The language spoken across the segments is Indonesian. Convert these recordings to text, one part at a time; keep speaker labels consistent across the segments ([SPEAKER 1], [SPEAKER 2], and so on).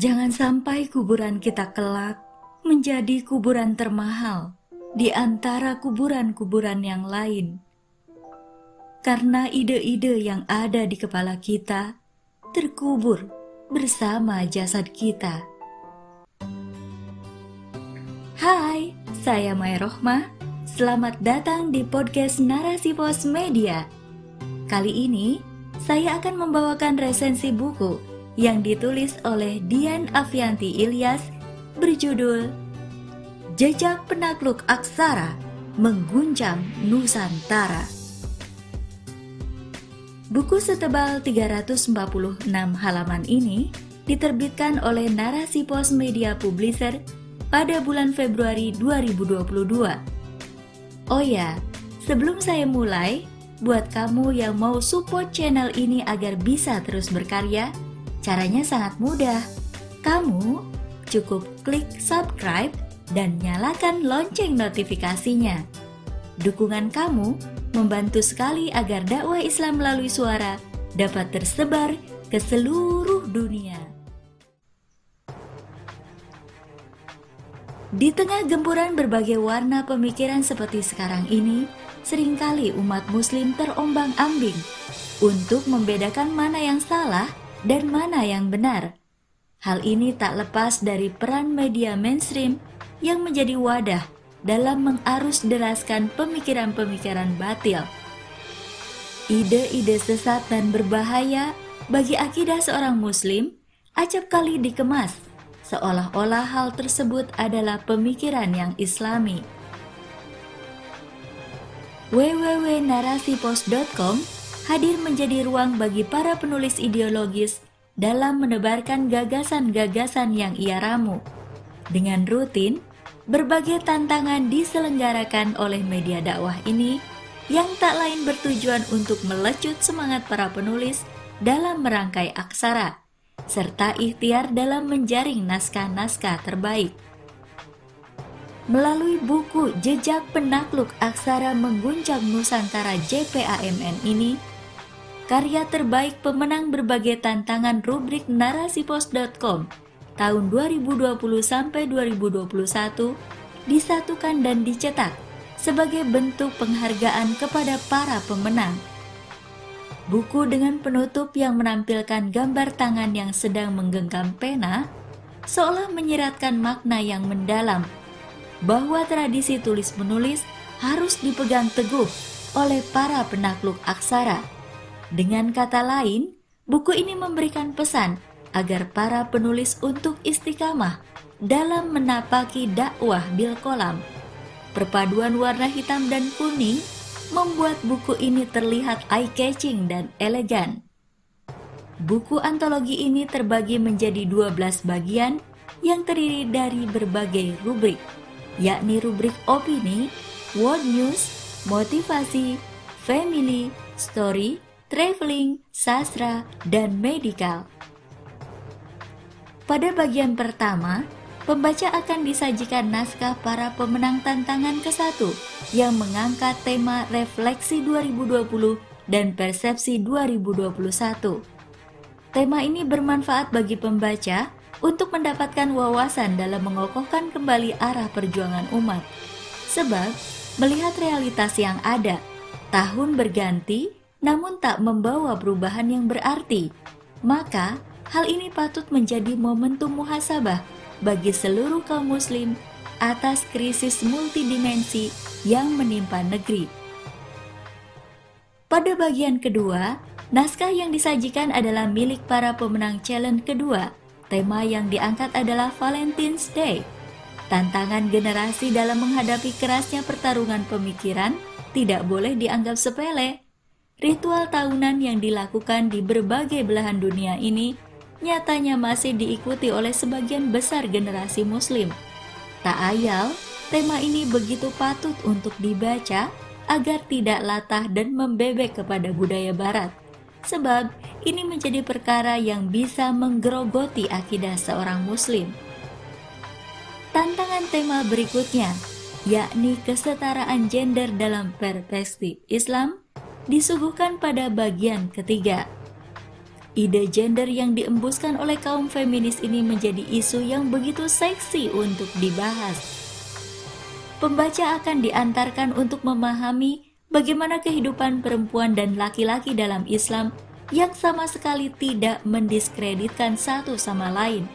[SPEAKER 1] Jangan sampai kuburan kita kelak menjadi kuburan termahal di antara kuburan-kuburan yang lain. Karena ide-ide yang ada di kepala kita terkubur bersama jasad kita. Hai, saya Maya Rohmah. Selamat datang di podcast Narasi Pos Media. Kali ini, saya akan membawakan resensi buku yang ditulis oleh Dian Avianti Ilyas berjudul Jejak Penakluk Aksara Mengguncang Nusantara. Buku setebal 346 halaman ini diterbitkan oleh Narasi Pos Media Publisher pada bulan Februari 2022. Oh ya, sebelum saya mulai, buat kamu yang mau support channel ini agar bisa terus berkarya, Caranya sangat mudah. Kamu cukup klik subscribe dan nyalakan lonceng notifikasinya. Dukungan kamu membantu sekali agar dakwah Islam melalui suara dapat tersebar ke seluruh dunia. Di tengah gempuran berbagai warna pemikiran seperti sekarang ini, sering kali umat muslim terombang-ambing untuk membedakan mana yang salah dan mana yang benar. Hal ini tak lepas dari peran media mainstream yang menjadi wadah dalam mengarus deraskan pemikiran-pemikiran batil. Ide-ide sesat dan berbahaya bagi akidah seorang muslim acap kali dikemas seolah-olah hal tersebut adalah pemikiran yang islami. www.narasipos.com hadir menjadi ruang bagi para penulis ideologis dalam menebarkan gagasan-gagasan yang ia ramu. Dengan rutin, berbagai tantangan diselenggarakan oleh media dakwah ini yang tak lain bertujuan untuk melecut semangat para penulis dalam merangkai aksara, serta ikhtiar dalam menjaring naskah-naskah terbaik. Melalui buku Jejak Penakluk Aksara Mengguncang Nusantara JPAMN ini, karya terbaik pemenang berbagai tantangan rubrik narasipos.com tahun 2020 sampai 2021 disatukan dan dicetak sebagai bentuk penghargaan kepada para pemenang. Buku dengan penutup yang menampilkan gambar tangan yang sedang menggenggam pena seolah menyiratkan makna yang mendalam bahwa tradisi tulis-menulis harus dipegang teguh oleh para penakluk aksara dengan kata lain, buku ini memberikan pesan agar para penulis untuk istiqamah dalam menapaki dakwah bil kolam. Perpaduan warna hitam dan kuning membuat buku ini terlihat eye-catching dan elegan. Buku antologi ini terbagi menjadi 12 bagian yang terdiri dari berbagai rubrik, yakni rubrik opini, world news, motivasi, family, story, traveling, sastra, dan medical. Pada bagian pertama, pembaca akan disajikan naskah para pemenang tantangan ke-1 yang mengangkat tema refleksi 2020 dan persepsi 2021. Tema ini bermanfaat bagi pembaca untuk mendapatkan wawasan dalam mengokohkan kembali arah perjuangan umat. Sebab, melihat realitas yang ada, tahun berganti, namun tak membawa perubahan yang berarti, maka hal ini patut menjadi momentum muhasabah bagi seluruh kaum muslim atas krisis multidimensi yang menimpa negeri. Pada bagian kedua, naskah yang disajikan adalah milik para pemenang challenge kedua. Tema yang diangkat adalah Valentine's Day. Tantangan generasi dalam menghadapi kerasnya pertarungan pemikiran tidak boleh dianggap sepele ritual tahunan yang dilakukan di berbagai belahan dunia ini nyatanya masih diikuti oleh sebagian besar generasi Muslim. Tak ayal, tema ini begitu patut untuk dibaca agar tidak latah dan membebek kepada budaya Barat, sebab ini menjadi perkara yang bisa menggerogoti akidah seorang Muslim. Tantangan tema berikutnya, yakni kesetaraan gender dalam perspektif Islam, disuguhkan pada bagian ketiga. ide gender yang diembuskan oleh kaum feminis ini menjadi isu yang begitu seksi untuk dibahas. Pembaca akan diantarkan untuk memahami bagaimana kehidupan perempuan dan laki-laki dalam Islam yang sama sekali tidak mendiskreditkan satu sama lain,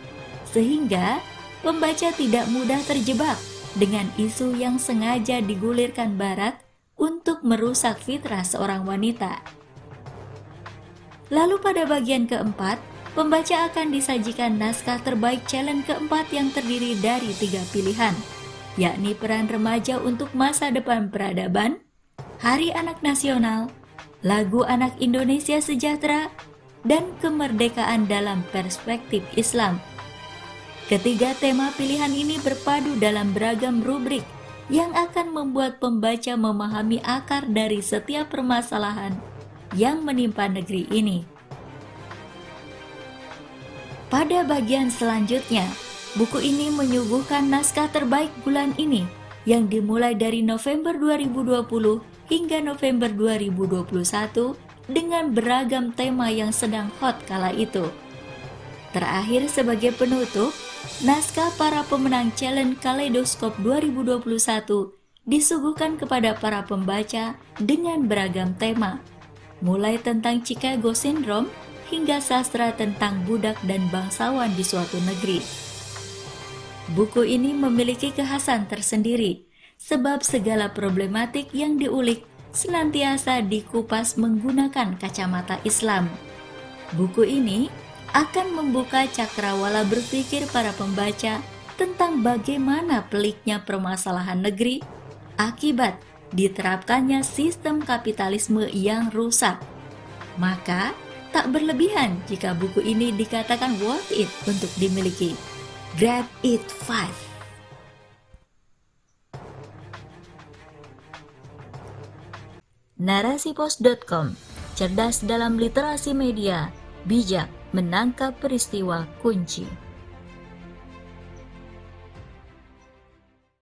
[SPEAKER 1] sehingga pembaca tidak mudah terjebak dengan isu yang sengaja digulirkan Barat untuk merusak fitrah seorang wanita. Lalu pada bagian keempat, pembaca akan disajikan naskah terbaik challenge keempat yang terdiri dari tiga pilihan, yakni peran remaja untuk masa depan peradaban, Hari Anak Nasional, lagu anak Indonesia sejahtera, dan kemerdekaan dalam perspektif Islam. Ketiga tema pilihan ini berpadu dalam beragam rubrik yang akan membuat pembaca memahami akar dari setiap permasalahan yang menimpa negeri ini. Pada bagian selanjutnya, buku ini menyuguhkan naskah terbaik bulan ini yang dimulai dari November 2020 hingga November 2021 dengan beragam tema yang sedang hot kala itu. Terakhir sebagai penutup, naskah para pemenang Challenge Kaleidoskop 2021 disuguhkan kepada para pembaca dengan beragam tema, mulai tentang Chicago Syndrome hingga sastra tentang budak dan bangsawan di suatu negeri. Buku ini memiliki kekhasan tersendiri, sebab segala problematik yang diulik senantiasa dikupas menggunakan kacamata Islam. Buku ini akan membuka cakrawala berpikir para pembaca tentang bagaimana peliknya permasalahan negeri akibat diterapkannya sistem kapitalisme yang rusak. Maka, tak berlebihan jika buku ini dikatakan worth it untuk dimiliki. Grab it five. Narasipos.com Cerdas dalam literasi media, bijak menangkap peristiwa kunci.